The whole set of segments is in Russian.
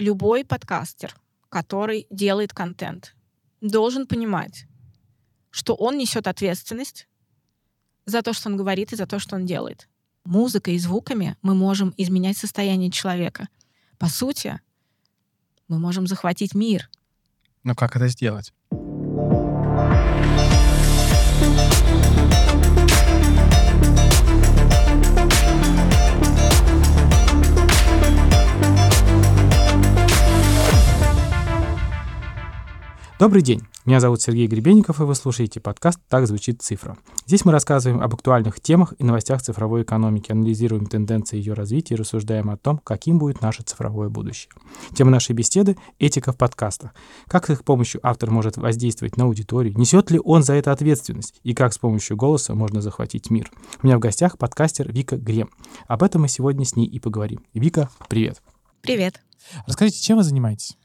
любой подкастер, который делает контент, должен понимать, что он несет ответственность за то, что он говорит и за то, что он делает. Музыкой и звуками мы можем изменять состояние человека. По сути, мы можем захватить мир. Но как это сделать? Добрый день. Меня зовут Сергей Гребенников, и вы слушаете подкаст «Так звучит цифра». Здесь мы рассказываем об актуальных темах и новостях цифровой экономики, анализируем тенденции ее развития и рассуждаем о том, каким будет наше цифровое будущее. Тема нашей беседы — этика в подкастах. Как с их помощью автор может воздействовать на аудиторию, несет ли он за это ответственность, и как с помощью голоса можно захватить мир. У меня в гостях подкастер Вика Грем. Об этом мы сегодня с ней и поговорим. Вика, привет. Привет. Расскажите, чем вы занимаетесь?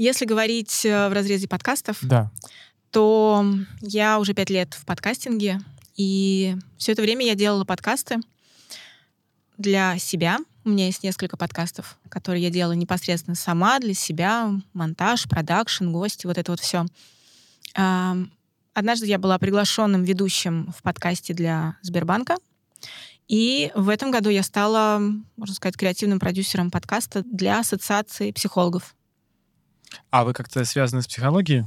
Если говорить э, в разрезе подкастов, да. то я уже пять лет в подкастинге, и все это время я делала подкасты для себя. У меня есть несколько подкастов, которые я делала непосредственно сама для себя. Монтаж, продакшн, гости, вот это вот все. Однажды я была приглашенным ведущим в подкасте для Сбербанка. И в этом году я стала, можно сказать, креативным продюсером подкаста для Ассоциации психологов. А вы как-то связаны с психологией?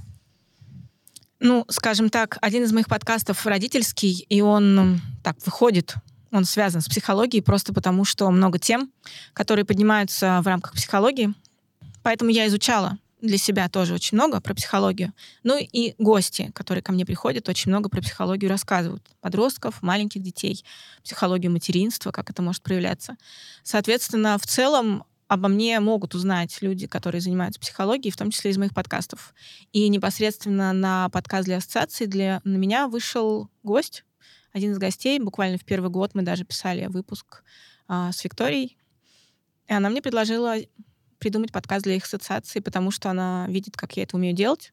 Ну, скажем так, один из моих подкастов родительский, и он так выходит, он связан с психологией просто потому, что много тем, которые поднимаются в рамках психологии. Поэтому я изучала для себя тоже очень много про психологию. Ну и гости, которые ко мне приходят, очень много про психологию рассказывают. Подростков, маленьких детей, психологию материнства, как это может проявляться. Соответственно, в целом обо мне могут узнать люди, которые занимаются психологией, в том числе из моих подкастов. И непосредственно на подкаст для ассоциации для, на меня вышел гость, один из гостей. Буквально в первый год мы даже писали выпуск а, с Викторией. И она мне предложила придумать подкаст для их ассоциации, потому что она видит, как я это умею делать,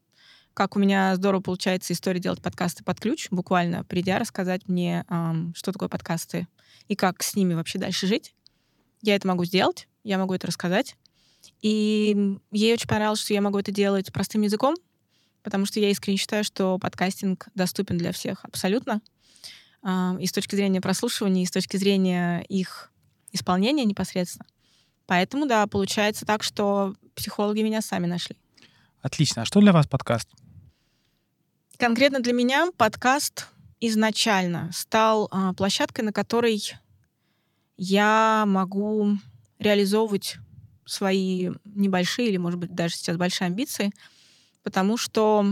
как у меня здорово получается история делать подкасты под ключ, буквально придя рассказать мне, что такое подкасты и как с ними вообще дальше жить. Я это могу сделать я могу это рассказать. И ей очень понравилось, что я могу это делать простым языком, потому что я искренне считаю, что подкастинг доступен для всех абсолютно. И с точки зрения прослушивания, и с точки зрения их исполнения непосредственно. Поэтому, да, получается так, что психологи меня сами нашли. Отлично. А что для вас подкаст? Конкретно для меня подкаст изначально стал а, площадкой, на которой я могу реализовывать свои небольшие или, может быть, даже сейчас большие амбиции, потому что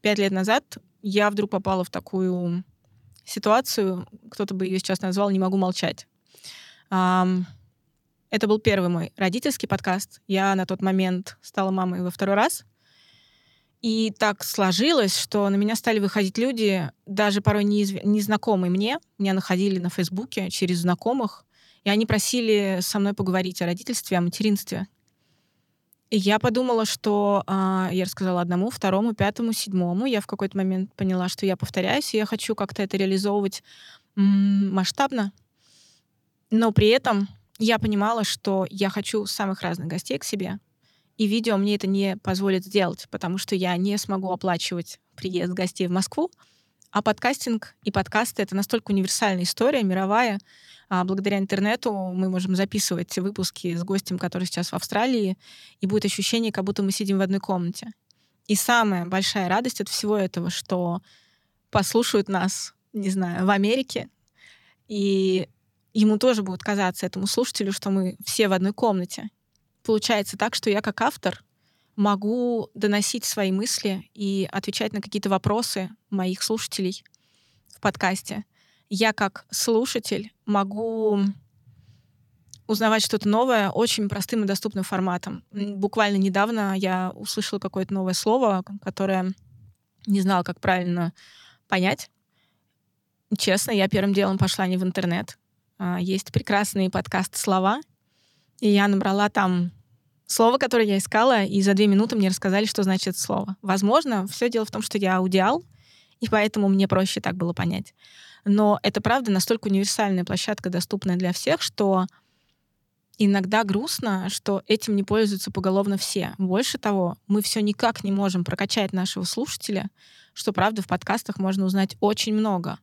пять лет назад я вдруг попала в такую ситуацию, кто-то бы ее сейчас назвал «не могу молчать». Это был первый мой родительский подкаст. Я на тот момент стала мамой во второй раз. И так сложилось, что на меня стали выходить люди, даже порой незнакомые мне. Меня находили на Фейсбуке через знакомых, и они просили со мной поговорить о родительстве, о материнстве. И я подумала, что э, я рассказала одному, второму, пятому, седьмому. Я в какой-то момент поняла, что я повторяюсь, и я хочу как-то это реализовывать м- масштабно. Но при этом я понимала, что я хочу самых разных гостей к себе. И видео мне это не позволит сделать, потому что я не смогу оплачивать приезд гостей в Москву. А подкастинг и подкасты — это настолько универсальная история, мировая, благодаря интернету мы можем записывать выпуски с гостем, который сейчас в Австралии, и будет ощущение, как будто мы сидим в одной комнате. И самая большая радость от всего этого, что послушают нас, не знаю, в Америке, и ему тоже будет казаться, этому слушателю, что мы все в одной комнате. Получается так, что я как автор могу доносить свои мысли и отвечать на какие-то вопросы моих слушателей в подкасте — я как слушатель могу узнавать что-то новое очень простым и доступным форматом. Буквально недавно я услышала какое-то новое слово, которое не знала, как правильно понять. Честно, я первым делом пошла не в интернет. А, есть прекрасный подкаст «Слова», и я набрала там слово, которое я искала, и за две минуты мне рассказали, что значит слово. Возможно, все дело в том, что я аудиал, и поэтому мне проще так было понять. Но это, правда, настолько универсальная площадка, доступная для всех, что иногда грустно, что этим не пользуются поголовно все. Больше того, мы все никак не можем прокачать нашего слушателя, что, правда, в подкастах можно узнать очень много.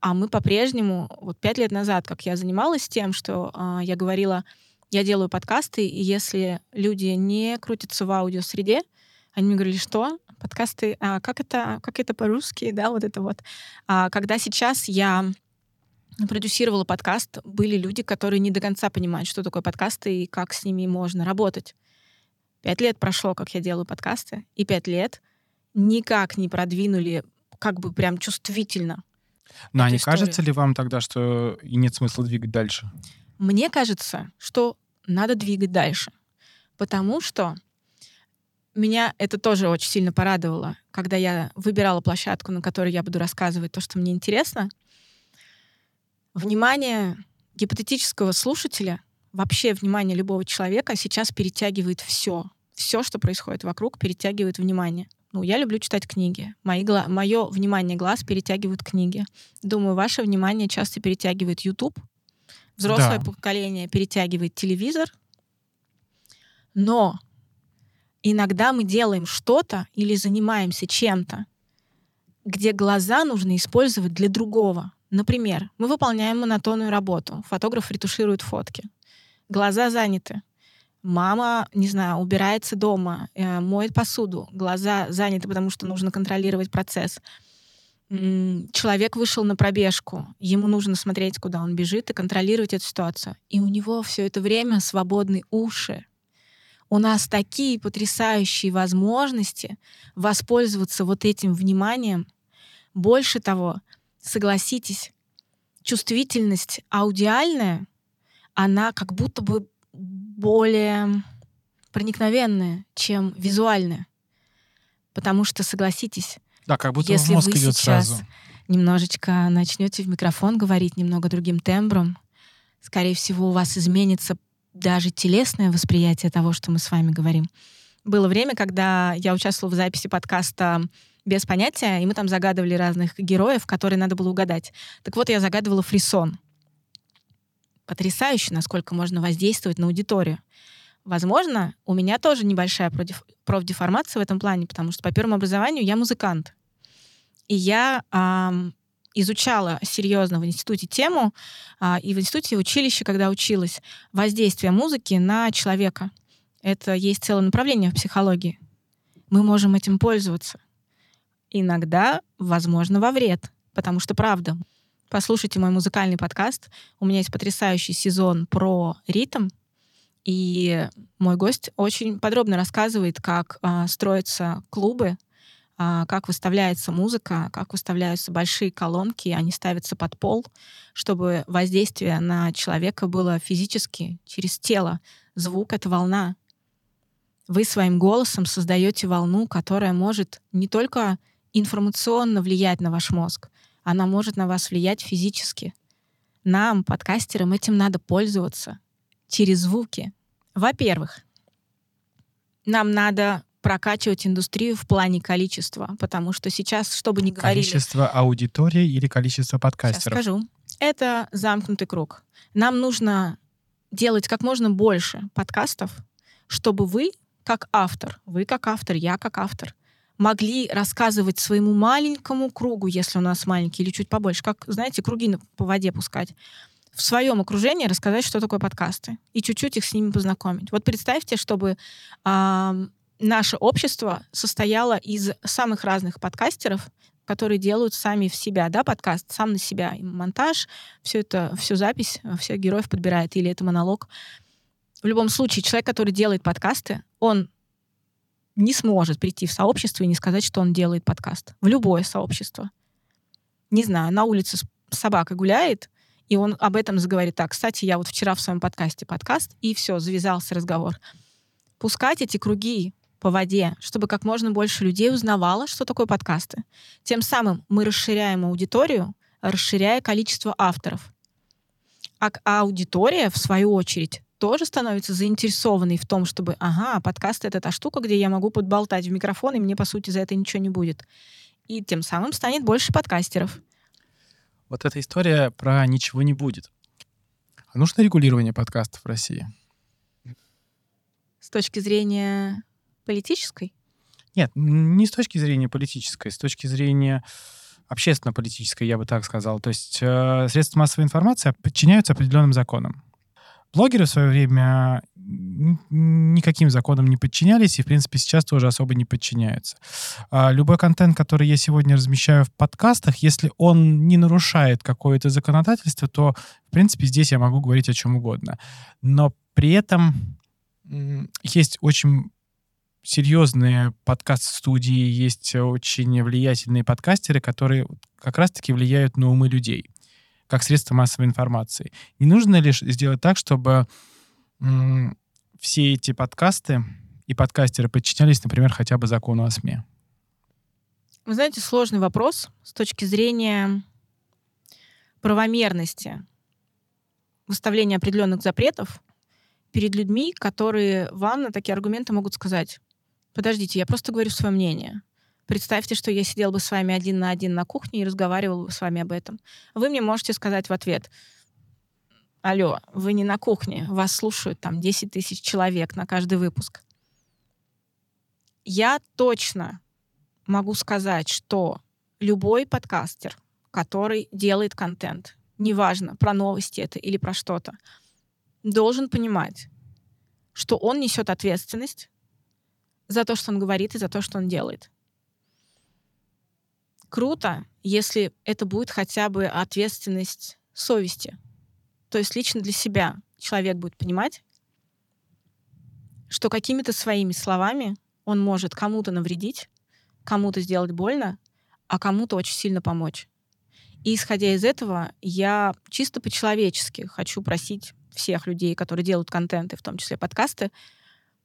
А мы по-прежнему, вот пять лет назад, как я занималась тем, что э, я говорила, я делаю подкасты, и если люди не крутятся в аудиосреде, они мне говорили, что? Подкасты, а как это, как это по-русски, да, вот это вот. А когда сейчас я продюсировала подкаст, были люди, которые не до конца понимают, что такое подкасты и как с ними можно работать. Пять лет прошло, как я делаю подкасты, и пять лет никак не продвинули как бы прям чувствительно. Но а не кажется ли вам тогда, что и нет смысла двигать дальше? Мне кажется, что надо двигать дальше. Потому что меня это тоже очень сильно порадовало, когда я выбирала площадку, на которой я буду рассказывать то, что мне интересно — Внимание гипотетического слушателя, вообще внимание любого человека сейчас перетягивает все. Все, что происходит вокруг, перетягивает внимание. Ну, я люблю читать книги. Мои гла... Мое внимание глаз перетягивают книги. Думаю, ваше внимание часто перетягивает YouTube. Взрослое да. поколение перетягивает телевизор. Но иногда мы делаем что-то или занимаемся чем-то, где глаза нужно использовать для другого. Например, мы выполняем монотонную работу. Фотограф ретуширует фотки. Глаза заняты. Мама, не знаю, убирается дома, э, моет посуду. Глаза заняты, потому что нужно контролировать процесс. Человек вышел на пробежку. Ему нужно смотреть, куда он бежит, и контролировать эту ситуацию. И у него все это время свободные уши. У нас такие потрясающие возможности воспользоваться вот этим вниманием. Больше того, согласитесь, чувствительность аудиальная, она как будто бы более проникновенная, чем визуальная. Потому что, согласитесь, да, как будто если мозг вы идет сейчас сразу. немножечко начнете в микрофон говорить немного другим тембром, скорее всего, у вас изменится даже телесное восприятие того, что мы с вами говорим. Было время, когда я участвовала в записи подкаста без понятия, и мы там загадывали разных героев, которые надо было угадать. Так вот, я загадывала фрисон. Потрясающе, насколько можно воздействовать на аудиторию. Возможно, у меня тоже небольшая профдеформация в этом плане, потому что по первому образованию я музыкант. И я эм, изучала серьезно в институте тему, э, и в институте училище, когда училась, воздействие музыки на человека. Это есть целое направление в психологии. Мы можем этим пользоваться иногда, возможно, во вред. Потому что, правда, послушайте мой музыкальный подкаст. У меня есть потрясающий сезон про ритм. И мой гость очень подробно рассказывает, как а, строятся клубы, а, как выставляется музыка, как выставляются большие колонки, они ставятся под пол, чтобы воздействие на человека было физически, через тело. Звук — это волна. Вы своим голосом создаете волну, которая может не только информационно влиять на ваш мозг. Она может на вас влиять физически. Нам, подкастерам, этим надо пользоваться через звуки. Во-первых, нам надо прокачивать индустрию в плане количества, потому что сейчас, чтобы не говорили... Количество аудитории или количество подкастеров? Сейчас скажу. Это замкнутый круг. Нам нужно делать как можно больше подкастов, чтобы вы, как автор, вы как автор, я как автор, могли рассказывать своему маленькому кругу, если у нас маленький или чуть побольше, как, знаете, круги по воде пускать, в своем окружении рассказать, что такое подкасты, и чуть-чуть их с ними познакомить. Вот представьте, чтобы э, наше общество состояло из самых разных подкастеров, которые делают сами в себя, да, подкаст, сам на себя, монтаж, все это, всю запись, всех героев подбирает, или это монолог. В любом случае, человек, который делает подкасты, он не сможет прийти в сообщество и не сказать, что он делает подкаст. В любое сообщество. Не знаю, на улице с собакой гуляет, и он об этом заговорит. Так, кстати, я вот вчера в своем подкасте подкаст, и все, завязался разговор. Пускать эти круги по воде, чтобы как можно больше людей узнавало, что такое подкасты. Тем самым мы расширяем аудиторию, расширяя количество авторов. А аудитория, в свою очередь, тоже становится заинтересованной в том, чтобы, ага, подкаст — это та штука, где я могу подболтать в микрофон, и мне, по сути, за это ничего не будет. И тем самым станет больше подкастеров. Вот эта история про «ничего не будет». нужно регулирование подкастов в России? С точки зрения политической? Нет, не с точки зрения политической, с точки зрения общественно-политической, я бы так сказал. То есть э, средства массовой информации подчиняются определенным законам. Блогеры в свое время никаким законам не подчинялись и, в принципе, сейчас тоже особо не подчиняются. А любой контент, который я сегодня размещаю в подкастах, если он не нарушает какое-то законодательство, то, в принципе, здесь я могу говорить о чем угодно. Но при этом есть очень серьезные подкаст-студии, есть очень влиятельные подкастеры, которые как раз-таки влияют на умы людей как средство массовой информации. Не нужно ли сделать так, чтобы все эти подкасты и подкастеры подчинялись, например, хотя бы закону о СМИ? Вы знаете, сложный вопрос с точки зрения правомерности выставления определенных запретов перед людьми, которые вам на такие аргументы могут сказать, подождите, я просто говорю свое мнение. Представьте, что я сидел бы с вами один на один на кухне и разговаривал бы с вами об этом. Вы мне можете сказать в ответ, алло, вы не на кухне, вас слушают там 10 тысяч человек на каждый выпуск. Я точно могу сказать, что любой подкастер, который делает контент, неважно, про новости это или про что-то, должен понимать, что он несет ответственность за то, что он говорит, и за то, что он делает круто, если это будет хотя бы ответственность совести. То есть лично для себя человек будет понимать, что какими-то своими словами он может кому-то навредить, кому-то сделать больно, а кому-то очень сильно помочь. И исходя из этого, я чисто по-человечески хочу просить всех людей, которые делают контенты, в том числе подкасты,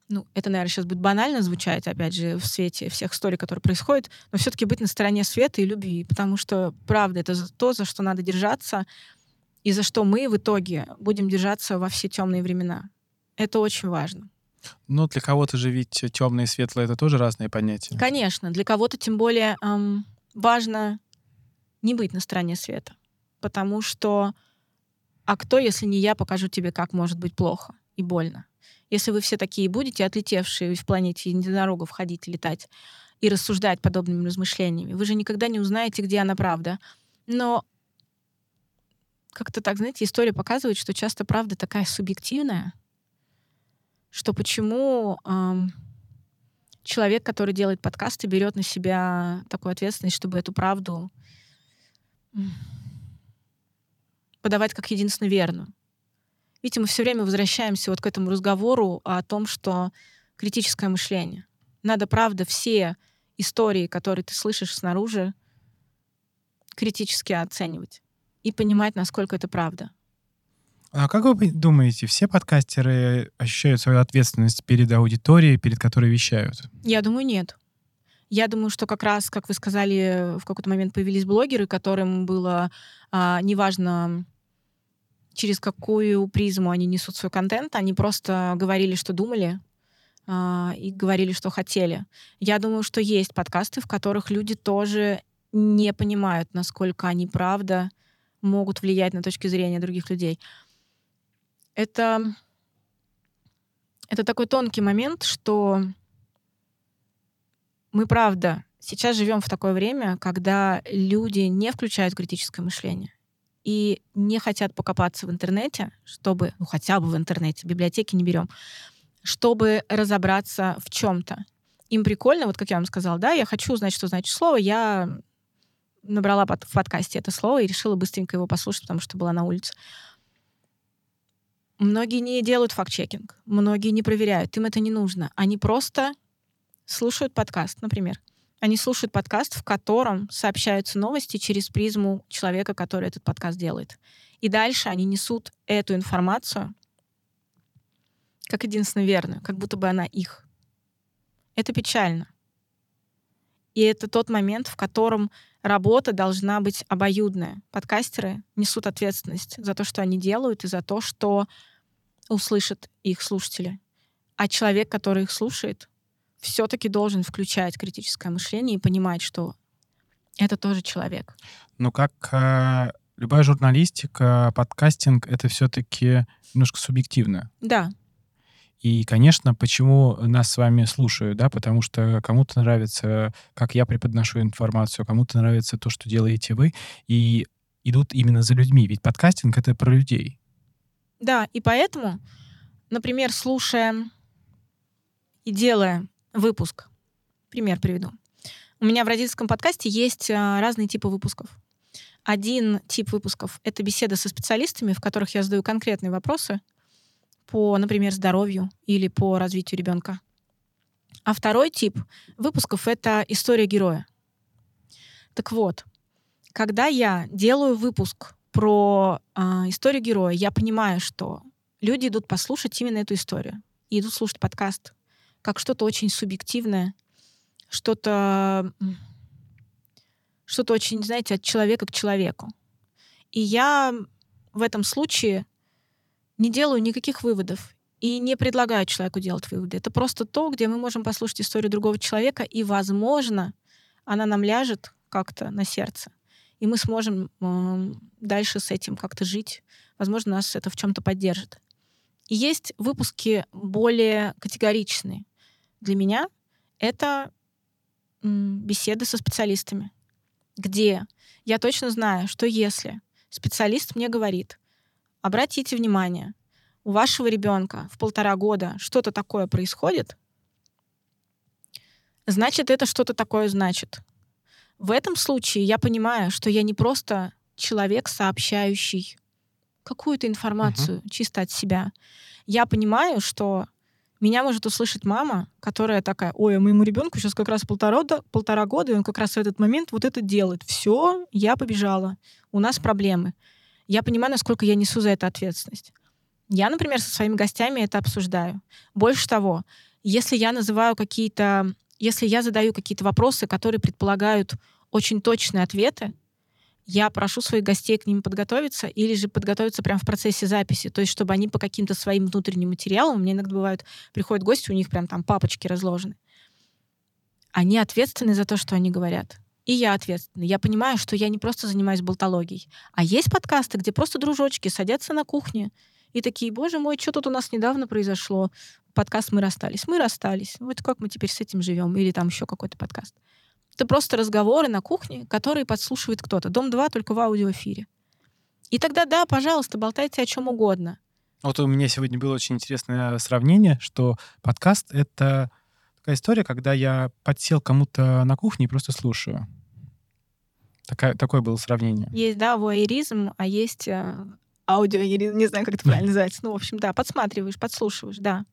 ну, это, наверное, сейчас будет банально звучать, опять же, в свете всех историй, которые происходят, но все-таки быть на стороне света и любви, потому что, правда, это то, за что надо держаться, и за что мы в итоге будем держаться во все темные времена. Это очень важно. Ну, для кого-то же ведь темное и светлое это тоже разные понятия. Конечно, для кого-то тем более эм, важно не быть на стороне света, потому что а кто, если не я, покажу тебе, как может быть плохо и больно? Если вы все такие будете, отлетевшие в планете единорогов ходить, летать и рассуждать подобными размышлениями, вы же никогда не узнаете, где она правда. Но как-то так, знаете, история показывает, что часто правда такая субъективная, что почему эм, человек, который делает подкасты, берет на себя такую ответственность, чтобы эту правду подавать как единственно верную. Видите, мы все время возвращаемся вот к этому разговору о том, что критическое мышление. Надо, правда, все истории, которые ты слышишь снаружи, критически оценивать и понимать, насколько это правда. А как вы думаете, все подкастеры ощущают свою ответственность перед аудиторией, перед которой вещают? Я думаю, нет. Я думаю, что как раз, как вы сказали, в какой-то момент появились блогеры, которым было а, неважно, через какую призму они несут свой контент. Они просто говорили, что думали, э, и говорили, что хотели. Я думаю, что есть подкасты, в которых люди тоже не понимают, насколько они правда могут влиять на точки зрения других людей. Это, это такой тонкий момент, что мы, правда, сейчас живем в такое время, когда люди не включают критическое мышление и не хотят покопаться в интернете, чтобы, ну хотя бы в интернете, библиотеки не берем, чтобы разобраться в чем-то. Им прикольно, вот как я вам сказала, да, я хочу узнать, что значит слово, я набрала в подкасте это слово и решила быстренько его послушать, потому что была на улице. Многие не делают факт-чекинг, многие не проверяют, им это не нужно. Они просто слушают подкаст, например. Они слушают подкаст, в котором сообщаются новости через призму человека, который этот подкаст делает. И дальше они несут эту информацию как единственно верную, как будто бы она их. Это печально. И это тот момент, в котором работа должна быть обоюдная. Подкастеры несут ответственность за то, что они делают, и за то, что услышат их слушатели. А человек, который их слушает, все-таки должен включать критическое мышление и понимать, что это тоже человек. Ну, как э, любая журналистика, подкастинг — это все-таки немножко субъективно. Да. И, конечно, почему нас с вами слушают, да, потому что кому-то нравится, как я преподношу информацию, кому-то нравится то, что делаете вы, и идут именно за людьми, ведь подкастинг — это про людей. Да, и поэтому, например, слушая и делая выпуск, пример приведу. У меня в родительском подкасте есть а, разные типы выпусков. Один тип выпусков — это беседа со специалистами, в которых я задаю конкретные вопросы по, например, здоровью или по развитию ребенка. А второй тип выпусков — это история героя. Так вот, когда я делаю выпуск про э, историю героя, я понимаю, что люди идут послушать именно эту историю. И идут слушать подкаст как что-то очень субъективное, что-то что-то очень, знаете, от человека к человеку. И я в этом случае не делаю никаких выводов и не предлагаю человеку делать выводы. Это просто то, где мы можем послушать историю другого человека, и, возможно, она нам ляжет как-то на сердце, и мы сможем э, дальше с этим как-то жить. Возможно, нас это в чем-то поддержит. И есть выпуски более категоричные. Для меня это беседы со специалистами где я точно знаю, что если специалист мне говорит, обратите внимание, у вашего ребенка в полтора года что-то такое происходит, значит, это что-то такое значит. В этом случае я понимаю, что я не просто человек, сообщающий какую-то информацию uh-huh. чисто от себя. Я понимаю, что меня может услышать мама, которая такая, ой, а моему ребенку сейчас как раз полтора, полтора года, и он как раз в этот момент вот это делает. Все, я побежала. У нас проблемы. Я понимаю, насколько я несу за это ответственность. Я, например, со своими гостями это обсуждаю. Больше того, если я называю какие-то, если я задаю какие-то вопросы, которые предполагают очень точные ответы, я прошу своих гостей к ним подготовиться или же подготовиться прямо в процессе записи, то есть чтобы они по каким-то своим внутренним материалам, меня иногда бывают, приходят гости, у них прям там папочки разложены, они ответственны за то, что они говорят. И я ответственна. Я понимаю, что я не просто занимаюсь болтологией. А есть подкасты, где просто дружочки садятся на кухне и такие, боже мой, что тут у нас недавно произошло? Подкаст «Мы расстались». Мы расстались. Вот как мы теперь с этим живем? Или там еще какой-то подкаст. Это просто разговоры на кухне, которые подслушивает кто-то. Дом-2 только в аудиоэфире. И тогда, да, пожалуйста, болтайте о чем угодно. Вот у меня сегодня было очень интересное сравнение, что подкаст — это такая история, когда я подсел кому-то на кухне и просто слушаю. Такая, такое было сравнение. Есть, да, вуайеризм, а есть э, аудиоеризм, не знаю, как это правильно называется. Ну, в общем, да, подсматриваешь, подслушиваешь, да.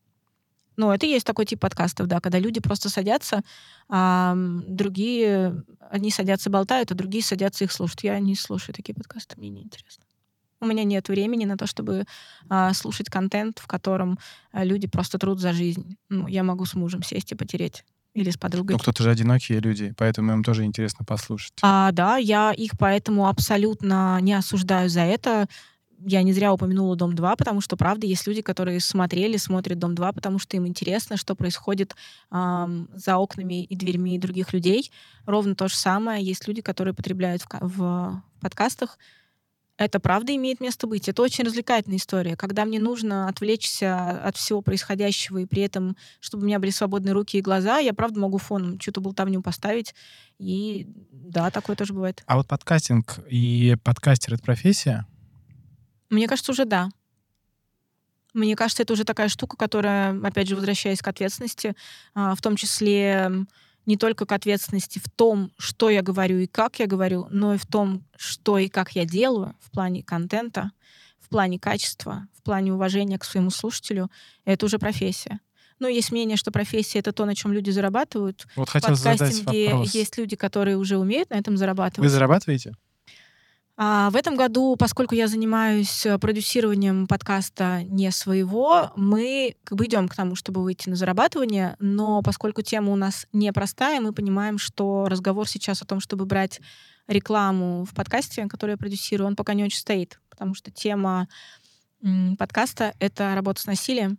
Ну, это есть такой тип подкастов, да, когда люди просто садятся, а другие, одни садятся болтают, а другие садятся их слушать. Я не слушаю такие подкасты, мне неинтересно. У меня нет времени на то, чтобы а, слушать контент, в котором а, люди просто труд за жизнь. Ну, я могу с мужем сесть и потереть. Или с подругой. Ну, кто-то же одинокие люди, поэтому им тоже интересно послушать. А, да, я их поэтому абсолютно не осуждаю за это я не зря упомянула «Дом 2», потому что, правда, есть люди, которые смотрели, смотрят «Дом 2», потому что им интересно, что происходит эм, за окнами и дверьми других людей. Ровно то же самое. Есть люди, которые потребляют в, в подкастах. Это правда имеет место быть. Это очень развлекательная история. Когда мне нужно отвлечься от всего происходящего, и при этом, чтобы у меня были свободные руки и глаза, я правда могу фоном что-то болтовню поставить. И да, такое тоже бывает. А вот подкастинг и подкастер — это профессия? Мне кажется, уже да. Мне кажется, это уже такая штука, которая, опять же, возвращаясь к ответственности, а, в том числе не только к ответственности в том, что я говорю и как я говорю, но и в том, что и как я делаю в плане контента, в плане качества, в плане уважения к своему слушателю. Это уже профессия. Но есть мнение, что профессия — это то, на чем люди зарабатывают. Вот хотел задать вопрос. есть люди, которые уже умеют на этом зарабатывать. Вы зарабатываете? А в этом году, поскольку я занимаюсь э, продюсированием подкаста не своего, мы как бы идем к тому, чтобы выйти на зарабатывание, но поскольку тема у нас непростая, мы понимаем, что разговор сейчас о том, чтобы брать рекламу в подкасте, который я продюсирую, он пока не очень стоит, потому что тема подкаста — это работа с насилием,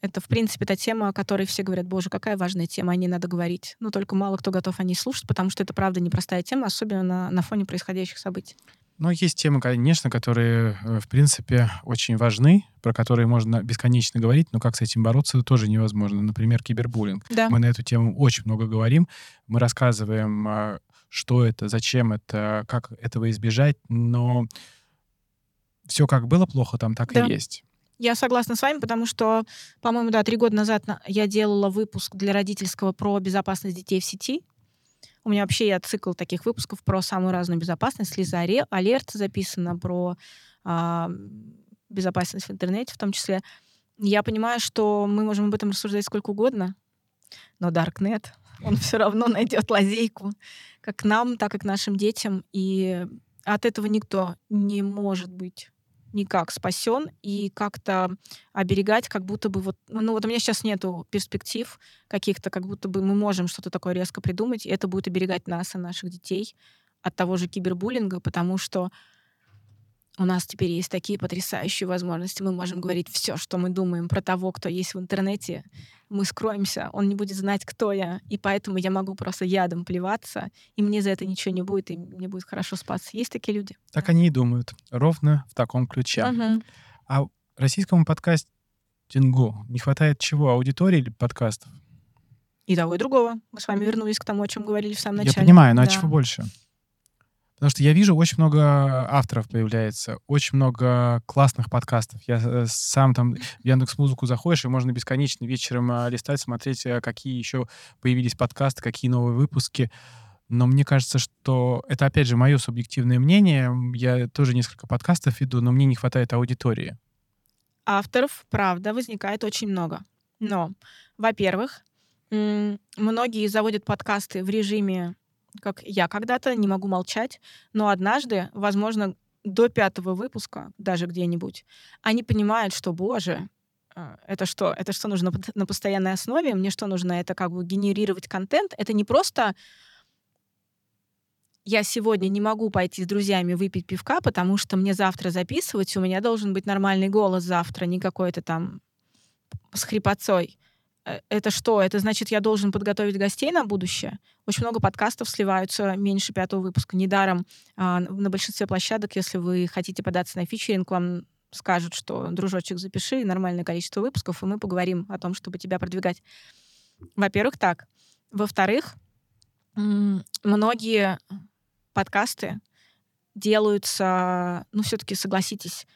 это, в принципе, та тема, о которой все говорят, боже, какая важная тема, о ней надо говорить. Но только мало кто готов о ней слушать, потому что это, правда, непростая тема, особенно на, на фоне происходящих событий. Ну, есть темы, конечно, которые, э, в принципе, очень важны, про которые можно бесконечно говорить, но как с этим бороться, тоже невозможно. Например, кибербуллинг. Да. Мы на эту тему очень много говорим. Мы рассказываем, а, что это, зачем это, как этого избежать, но все как было плохо, там так Да. и есть. Я согласна с вами, потому что, по-моему, да, три года назад на- я делала выпуск для родительского про безопасность детей в сети. У меня вообще я цикл таких выпусков про самую разную безопасность. Аре- Алерт записано про а, безопасность в интернете в том числе. Я понимаю, что мы можем об этом рассуждать сколько угодно, но Darknet, он все равно найдет лазейку как нам, так и к нашим детям. И от этого никто не может быть никак спасен и как-то оберегать, как будто бы вот... Ну вот у меня сейчас нету перспектив каких-то, как будто бы мы можем что-то такое резко придумать, и это будет оберегать нас и наших детей от того же кибербуллинга, потому что у нас теперь есть такие потрясающие возможности. Мы можем говорить все, что мы думаем про того, кто есть в интернете. Мы скроемся, он не будет знать, кто я. И поэтому я могу просто ядом плеваться, и мне за это ничего не будет, и мне будет хорошо спаться. Есть такие люди. Так они и думают. Ровно в таком ключе. Мгм. А российскому подкастингу не хватает чего? Аудитории или подкастов? И того, и другого. Мы с вами вернулись к тому, о чем говорили в самом начале. Я понимаю, но а Да. чего больше? Потому что я вижу, очень много авторов появляется, очень много классных подкастов. Я э, сам там в Яндекс Музыку заходишь, и можно бесконечно вечером а, листать, смотреть, а, какие еще появились подкасты, какие новые выпуски. Но мне кажется, что это, опять же, мое субъективное мнение. Я тоже несколько подкастов веду, но мне не хватает аудитории. Авторов, правда, возникает очень много. Но, во-первых, многие заводят подкасты в режиме, как я когда-то, не могу молчать, но однажды, возможно, до пятого выпуска, даже где-нибудь, они понимают, что, боже, э, это что? Это что нужно на постоянной основе? Мне что нужно? Это как бы генерировать контент? Это не просто я сегодня не могу пойти с друзьями выпить пивка, потому что мне завтра записывать, у меня должен быть нормальный голос завтра, не какой-то там с хрипотцой. Э, Это что? Это значит, я должен подготовить гостей на будущее? Очень много подкастов сливаются меньше пятого выпуска. Недаром а, на большинстве площадок, если вы хотите податься на фичеринг, вам скажут, что, дружочек, запиши нормальное количество выпусков, и мы поговорим о том, чтобы тебя продвигать. Во-первых, так. Во-вторых, многие подкасты делаются, ну, все-таки согласитесь,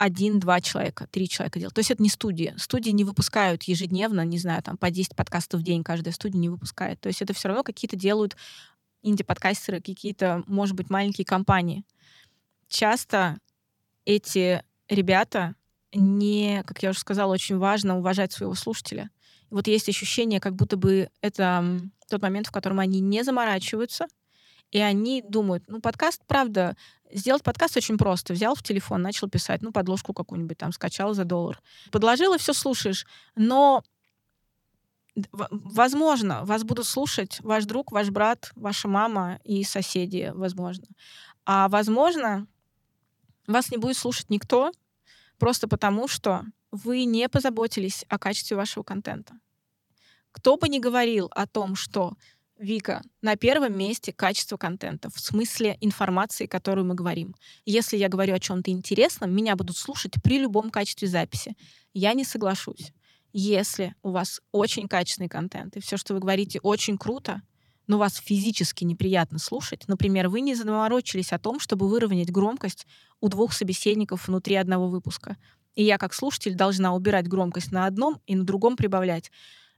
один-два человека, три человека делают. То есть это не студия. Студии не выпускают ежедневно, не знаю, там по 10 подкастов в день каждая студия не выпускает. То есть это все равно какие-то делают инди-подкастеры, какие-то, может быть, маленькие компании. Часто эти ребята не, как я уже сказала, очень важно уважать своего слушателя. Вот есть ощущение, как будто бы это тот момент, в котором они не заморачиваются, и они думают, ну, подкаст, правда, сделать подкаст очень просто. Взял в телефон, начал писать, ну, подложку какую-нибудь там скачал за доллар. Подложил и все слушаешь. Но возможно, вас будут слушать ваш друг, ваш брат, ваша мама и соседи, возможно. А возможно, вас не будет слушать никто, просто потому что вы не позаботились о качестве вашего контента. Кто бы ни говорил о том, что Вика, на первом месте качество контента, в смысле информации, которую мы говорим. Если я говорю о чем-то интересном, меня будут слушать при любом качестве записи. Я не соглашусь. Если у вас очень качественный контент, и все, что вы говорите, очень круто, но вас физически неприятно слушать, например, вы не заморочились о том, чтобы выровнять громкость у двух собеседников внутри одного выпуска. И я, как слушатель, должна убирать громкость на одном и на другом прибавлять.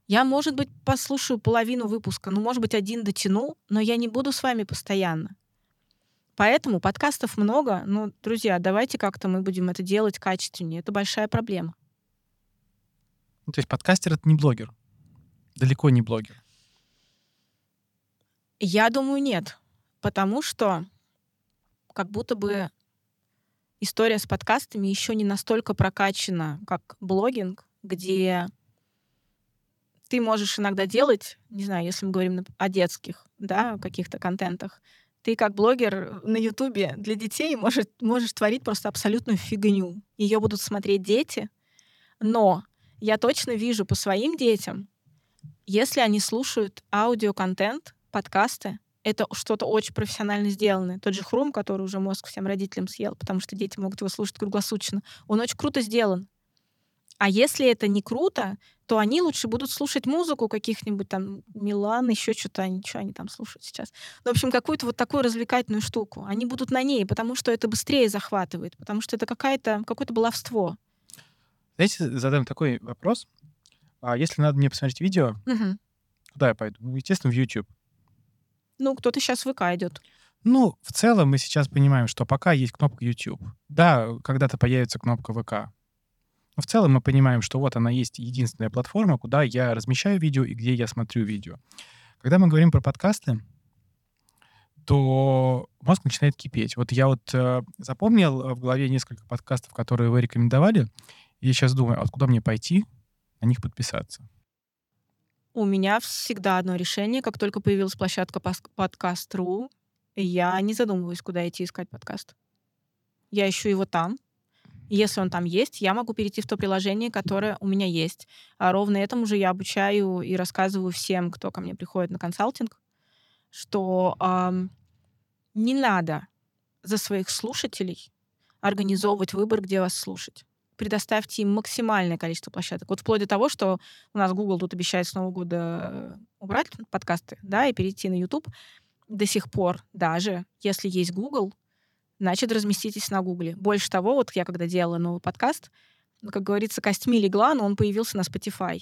Я, может быть, послушаю половину выпуска, ну, может быть, один дотяну, но я не буду с вами постоянно. Поэтому подкастов много, но, друзья, давайте как-то мы будем это делать качественнее. Это большая проблема. Ну, то есть подкастер — это не блогер. Далеко не блогер. Я думаю, нет. Потому что как будто бы история с подкастами еще не настолько прокачана, как блогинг, где ты можешь иногда делать, не знаю, если мы говорим о детских, да, каких-то контентах, ты как блогер на Ютубе для детей можешь, можешь творить просто абсолютную фигню. Ее будут смотреть дети, но я точно вижу по своим детям, если они слушают аудиоконтент, подкасты, это что-то очень профессионально сделанное. Тот же Хрум, который уже мозг всем родителям съел, потому что дети могут его слушать круглосуточно, он очень круто сделан. А если это не круто, то они лучше будут слушать музыку каких-нибудь там Милан, еще что-то, они, что они там слушают сейчас. Ну, в общем, какую-то вот такую развлекательную штуку. Они будут на ней, потому что это быстрее захватывает, потому что это какая-то, какое-то баловство. Знаете, задам такой вопрос. А если надо мне посмотреть видео, Мгм. куда я пойду? Ну, естественно, в YouTube. Ну, кто-то сейчас в ВК идет. Ну, в целом мы сейчас понимаем, что пока есть кнопка YouTube. Да, когда-то появится кнопка ВК. Но в целом мы понимаем, что вот она есть единственная платформа, куда я размещаю видео и где я смотрю видео. Когда мы говорим про подкасты, то мозг начинает кипеть. Вот я вот э, запомнил э, в голове несколько подкастов, которые вы рекомендовали, и я сейчас думаю, а вот куда мне пойти на них подписаться? У меня всегда одно решение. Как только появилась площадка подкаст.ру, я не задумываюсь, куда идти искать подкаст. Я ищу его там. Если он там есть, я могу перейти в то приложение, которое у меня есть. А ровно этому же я обучаю и рассказываю всем, кто ко мне приходит на консалтинг, что ам, не надо за своих слушателей организовывать выбор, где вас слушать. Предоставьте им максимальное количество площадок. Вот вплоть до того, что у нас Google тут обещает с Нового года э, убрать подкасты, да, и перейти на YouTube. До сих пор даже, если есть Google, значит, разместитесь на Гугле. Больше того, вот я когда делала новый подкаст, ну, как говорится, костьми легла, но он появился на Spotify.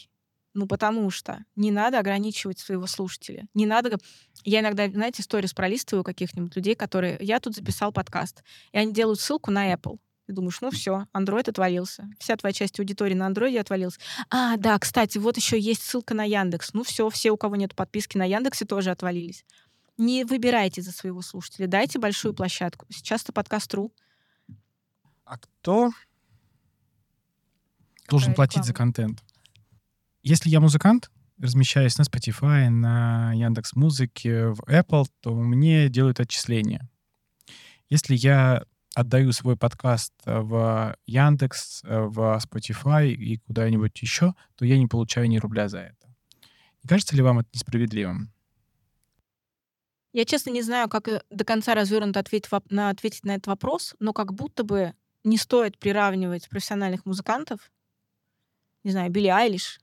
Ну, потому что не надо ограничивать своего слушателя. Не надо... Я иногда, знаете, сторис пролистываю каких-нибудь людей, которые... Я тут записал подкаст, и они делают ссылку на Apple. Ты думаешь, ну все, Android отвалился. Вся твоя часть аудитории на Android отвалилась. А, да, кстати, вот еще есть ссылка на Яндекс. Ну все, все, у кого нет подписки на Яндексе, тоже отвалились. Не выбирайте за своего слушателя, дайте большую площадку. Сейчас-то подкаст.ру. А кто должен платить за контент? Если я музыкант, размещаюсь на Spotify, на Яндекс Музыке, в Apple, то мне делают отчисления. Если я отдаю свой подкаст в Яндекс, в Spotify и куда-нибудь еще, то я не получаю ни рубля за это. Не кажется ли вам это несправедливым? Я, честно, не знаю, как э, до конца развернуто ответить, на, ответить на этот вопрос, но как будто бы не стоит приравнивать профессиональных музыкантов, не знаю, Билли Айлиш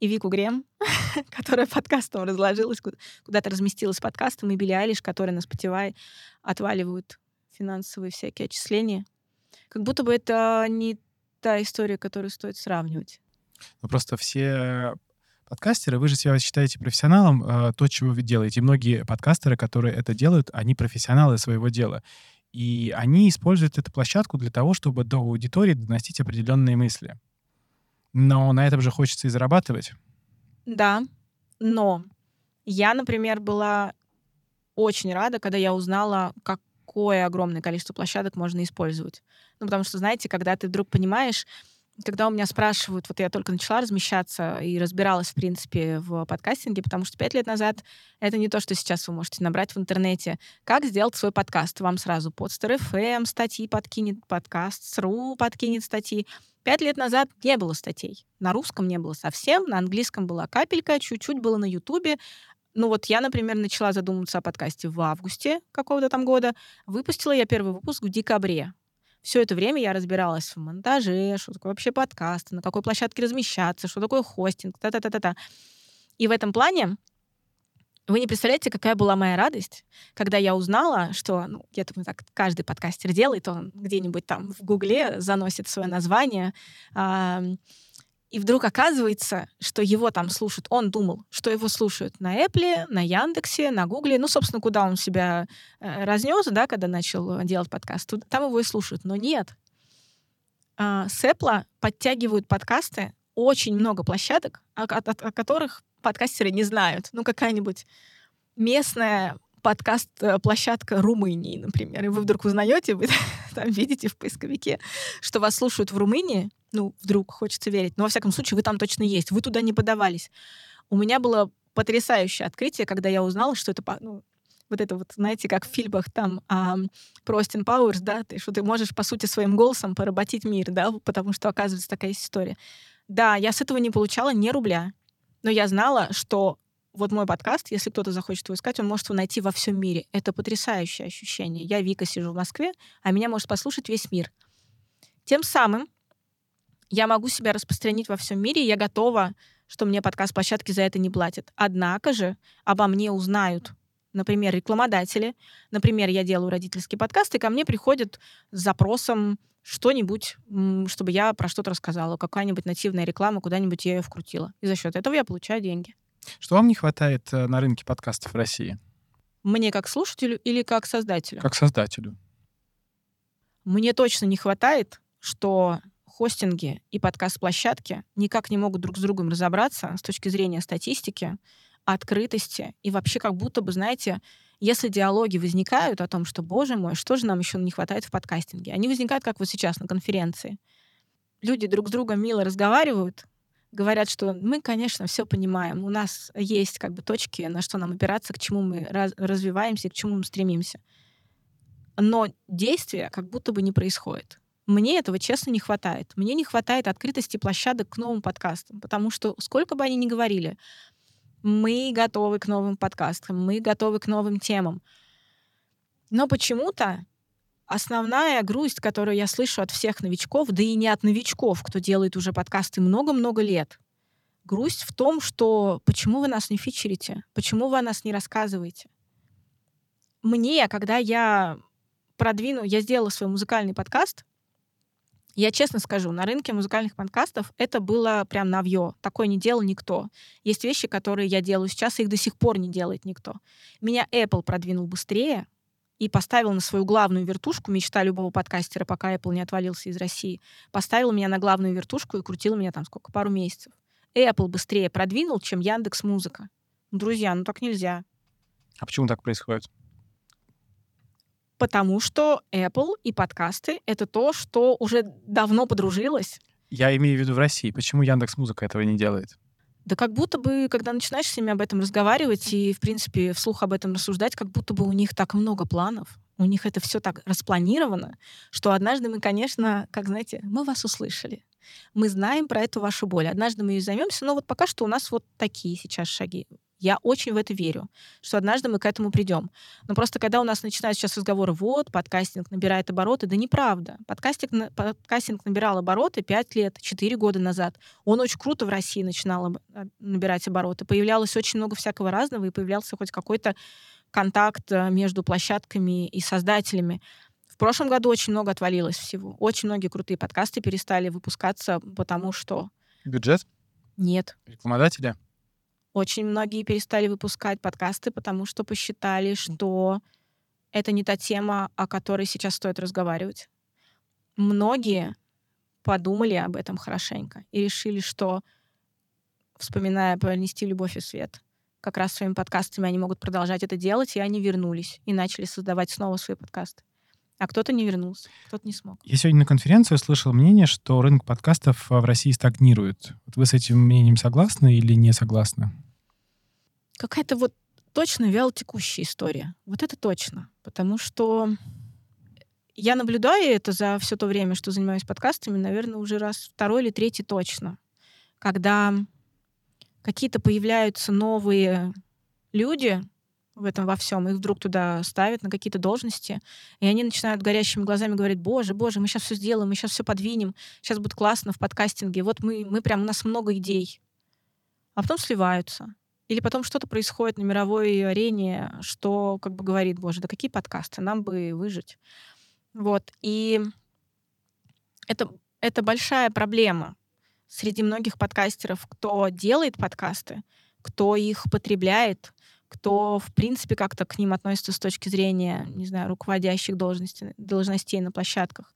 и Вику Грем, которая подкастом разложилась, куда- куда-то разместилась подкастом, и Билли Айлиш, которая на Spotify отваливают финансовые всякие отчисления. Как будто бы это не та история, которую стоит сравнивать. Ну, просто все подкастеры, вы же себя считаете профессионалом, э, то, чего вы делаете. И многие подкастеры, которые это делают, они профессионалы своего дела. И они используют эту площадку для того, чтобы до аудитории доносить определенные мысли. Но на этом же хочется и зарабатывать. Да, но я, например, была очень рада, когда я узнала, какое огромное количество площадок можно использовать. Ну, потому что, знаете, когда ты вдруг понимаешь, когда у меня спрашивают, вот я только начала размещаться и разбиралась, в принципе, в подкастинге, потому что пять лет назад это не то, что сейчас вы можете набрать в интернете. Как сделать свой подкаст? Вам сразу подстер FM статьи подкинет, подкаст СРУ подкинет статьи. Пять лет назад не было статей. На русском не было совсем, на английском была капелька, чуть-чуть было на Ютубе. Ну вот я, например, начала задумываться о подкасте в августе какого-то там года. Выпустила я первый выпуск в декабре. Все это время я разбиралась в монтаже, что такое вообще подкаст, на какой площадке размещаться, что такое хостинг, та-та-та-та-та. И в этом плане вы не представляете, какая была моя радость, когда я узнала, что ну, где-то так каждый подкастер делает, он где-нибудь там в Гугле заносит свое название, а, и вдруг оказывается, что его там слушают. Он думал, что его слушают на Apple, на Яндексе, на Гугле. Ну, собственно, куда он себя э, разнес, да, когда начал делать подкаст. Там его и слушают. Но нет. А, С Apple подтягивают подкасты очень много площадок, о, о- о которых подкастеры не знают. Ну, какая-нибудь местная подкаст-площадка Румынии, например. И вы вдруг узнаете, вы там видите в поисковике, что вас слушают в Румынии, ну, вдруг хочется верить, но во всяком случае вы там точно есть, вы туда не подавались. У меня было потрясающее открытие, когда я узнала, что это, ну, вот это вот, знаете, как в фильмах там а, про Остин Пауэрс, да, ты, что ты можешь, по сути, своим голосом поработить мир, да, потому что, оказывается, такая история. Да, я с этого не получала ни рубля, но я знала, что вот мой подкаст, если кто-то захочет его искать, он может его найти во всем мире. Это потрясающее ощущение. Я, Вика, сижу в Москве, а меня может послушать весь мир. Тем самым я могу себя распространить во всем мире, и я готова, что мне подкаст-площадки за это не платят. Однако же обо мне узнают, например, рекламодатели. Например, я делаю родительский подкаст, и ко мне приходят с запросом что-нибудь, чтобы я про что-то рассказала, какая-нибудь нативная реклама, куда-нибудь я ее вкрутила. И за счет этого я получаю деньги. Что вам не хватает э, на рынке подкастов в России? Мне как слушателю или как создателю? Как создателю. Мне точно не хватает, что хостинги и подкаст-площадки никак не могут друг с другом разобраться с точки зрения статистики, открытости и вообще как будто бы, знаете, если диалоги возникают о том, что, боже мой, что же нам еще не хватает в подкастинге, они возникают как вот сейчас на конференции. Люди друг с другом мило разговаривают, говорят, что мы, конечно, все понимаем, у нас есть как бы точки, на что нам опираться, к чему мы раз развиваемся, к чему мы стремимся. Но действия как будто бы не происходит. Мне этого, честно, не хватает. Мне не хватает открытости площадок к новым подкастам, потому что сколько бы они ни говорили, мы готовы к новым подкастам, мы готовы к новым темам. Но почему-то основная грусть, которую я слышу от всех новичков, да и не от новичков, кто делает уже подкасты много-много лет, грусть в том, что почему вы нас не фичерите, почему вы о нас не рассказываете. Мне, когда я продвину, я сделала свой музыкальный подкаст, я честно скажу, на рынке музыкальных подкастов это было прям навье. Такое не делал никто. Есть вещи, которые я делаю сейчас, их до сих пор не делает никто. Меня Apple продвинул быстрее, и поставил на свою главную вертушку, мечта любого подкастера, пока Apple не отвалился из России, поставил меня на главную вертушку и крутил меня там сколько, пару месяцев. Apple быстрее продвинул, чем Яндекс Музыка. Друзья, ну так нельзя. А почему так происходит? Потому что Apple и подкасты — это то, что уже давно подружилось. Я имею в виду в России. Почему Яндекс Музыка этого не делает? Да как будто бы, когда начинаешь с ними об этом разговаривать и, в принципе, вслух об этом рассуждать, как будто бы у них так много планов, у них это все так распланировано, что однажды мы, конечно, как знаете, мы вас услышали. Мы знаем про эту вашу боль. Однажды мы ее займемся, но вот пока что у нас вот такие сейчас шаги. Я очень в это верю, что однажды мы к этому придем. Но просто когда у нас начинают сейчас разговоры, вот, подкастинг набирает обороты, да неправда. Подкастинг, подкастинг набирал обороты 5 лет, 4 года назад. Он очень круто в России начинал а, набирать обороты. Появлялось очень много всякого разного, и появлялся хоть какой-то контакт э, между площадками и создателями. В прошлом году очень много отвалилось всего. Очень многие крутые подкасты перестали выпускаться, потому что... Бюджет? Нет. Рекламодатели? Очень многие перестали выпускать подкасты, потому что посчитали, что это не та тема, о которой сейчас стоит разговаривать. Многие подумали об этом хорошенько и решили, что, вспоминая «Понести любовь и свет», как раз своими подкастами они могут продолжать это делать, и они вернулись и начали создавать снова свои подкасты. А кто-то не вернулся, кто-то не смог. Я сегодня на конференции услышал мнение, что рынок подкастов в России стагнирует. Вот вы с этим мнением согласны или не согласны? Какая-то вот точно вялотекущая история. Вот это точно. Потому что я наблюдаю это за все то время, что занимаюсь подкастами, наверное, уже раз второй или третий точно. Когда какие-то появляются новые люди в этом во всем, их вдруг туда ставят на какие-то должности, и они начинают горящими глазами говорить, боже, боже, мы сейчас все сделаем, мы сейчас все подвинем, сейчас будет классно в подкастинге, вот мы, мы прям, у нас много идей. А потом сливаются. Или потом что-то происходит на мировой арене, что как бы говорит, боже, да какие подкасты, нам бы выжить. Вот. И это, это большая проблема среди многих подкастеров, кто делает подкасты, кто их потребляет, кто, в принципе, как-то к ним относится с точки зрения, не знаю, руководящих должностей, должностей на площадках.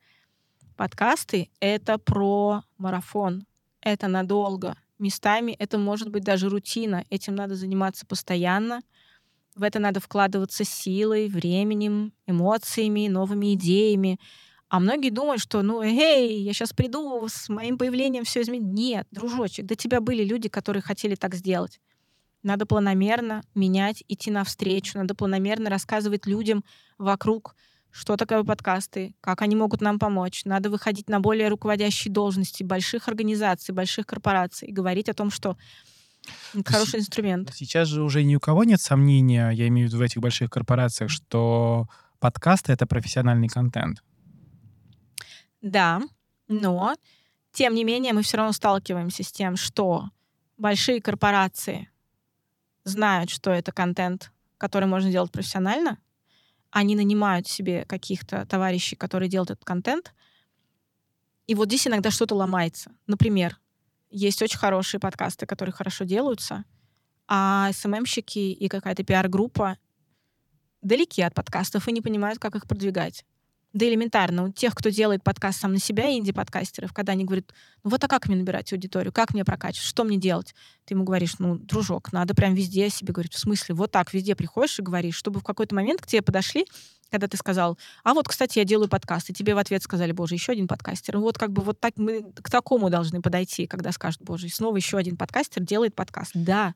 Подкасты — это про марафон, это надолго, Местами это может быть даже рутина. Этим надо заниматься постоянно. В это надо вкладываться силой, временем, эмоциями, новыми идеями. А многие думают, что, ну, эй, я сейчас приду, с моим появлением все изменит. Нет, дружочек, до тебя были люди, которые хотели так сделать. Надо планомерно менять, идти навстречу, надо планомерно рассказывать людям вокруг, что такое подкасты, как они могут нам помочь. Надо выходить на более руководящие должности больших организаций, больших корпораций и говорить о том, что Это хороший инструмент. Сейчас же уже ни у кого нет сомнения, я имею в виду в этих больших корпорациях, что подкасты — это профессиональный контент. Да, но тем не менее мы все равно сталкиваемся с тем, что большие корпорации знают, что это контент, который можно делать профессионально, они нанимают себе каких-то товарищей, которые делают этот контент, и вот здесь иногда что-то ломается. Например, есть очень хорошие подкасты, которые хорошо делаются, а СММщики и какая-то пиар-группа далеки от подкастов и не понимают, как их продвигать. Да элементарно, у тех, кто делает подкаст сам на себя, инди-подкастеров, когда они говорят, ну вот а как мне набирать аудиторию, как мне прокачивать, что мне делать? Ты ему говоришь, ну, дружок, надо прям везде о себе говорить. В смысле, вот так везде приходишь и говоришь, чтобы в какой-то момент к тебе подошли, когда ты сказал, а вот, кстати, я делаю подкаст, и тебе в ответ сказали, боже, еще один подкастер. Вот как бы вот так мы к такому должны подойти, когда скажут, боже, снова еще один подкастер делает подкаст. Да.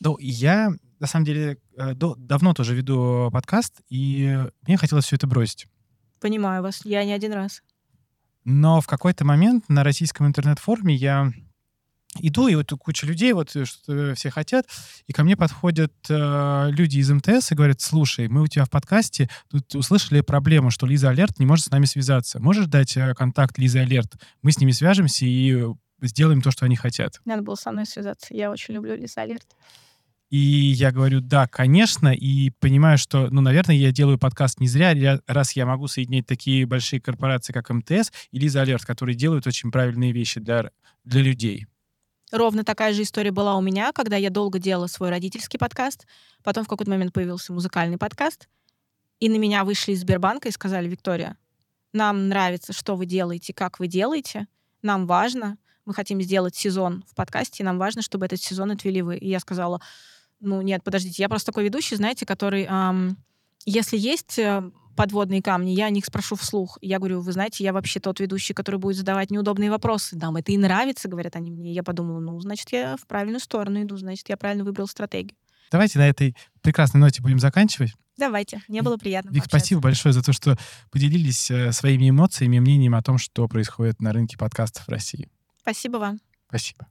Ну, я, на самом деле, э, до, давно тоже веду подкаст, и мне хотелось все это бросить. Понимаю вас. Я не один раз. Но в какой-то момент на российском интернет-форуме я иду, и вот куча людей, вот э, что все хотят, и ко мне подходят э, люди из МТС и говорят, слушай, мы у тебя в подкасте тут услышали проблему, что Лиза Алерт не может с нами связаться. Можешь дать э, контакт Лизы Алерт? Мы с ними свяжемся и сделаем то, что они хотят. Надо было со мной связаться. Я очень люблю Лиза Алерт. И я говорю, да, конечно, и понимаю, что, ну, наверное, я делаю подкаст не зря, раз я могу соединять такие большие корпорации, как МТС и Лиза Алерт, которые делают очень правильные вещи для, для людей. Ровно такая же история была у меня, когда я долго делала свой родительский подкаст, потом в какой-то момент появился музыкальный подкаст, и на меня вышли из Сбербанка и сказали, Виктория, нам нравится, что вы делаете, как вы делаете, нам важно, мы хотим сделать сезон в подкасте, и нам важно, чтобы этот сезон отвели вы. И я сказала, ну, нет, подождите, я просто такой ведущий, знаете, который, эм, если есть э, подводные камни, я о них спрошу вслух. Я говорю, вы знаете, я вообще тот ведущий, который будет задавать неудобные вопросы. Нам это и нравится, говорят они мне. Я подумала, ну, значит, я в правильную сторону иду, значит, я правильно выбрал стратегию. Давайте на этой прекрасной ноте будем заканчивать. Давайте. Мне было приятно. Вик, спасибо большое за то, что поделились э, своими эмоциями и мнением о том, что происходит на рынке подкастов в России. Спасибо вам. Спасибо.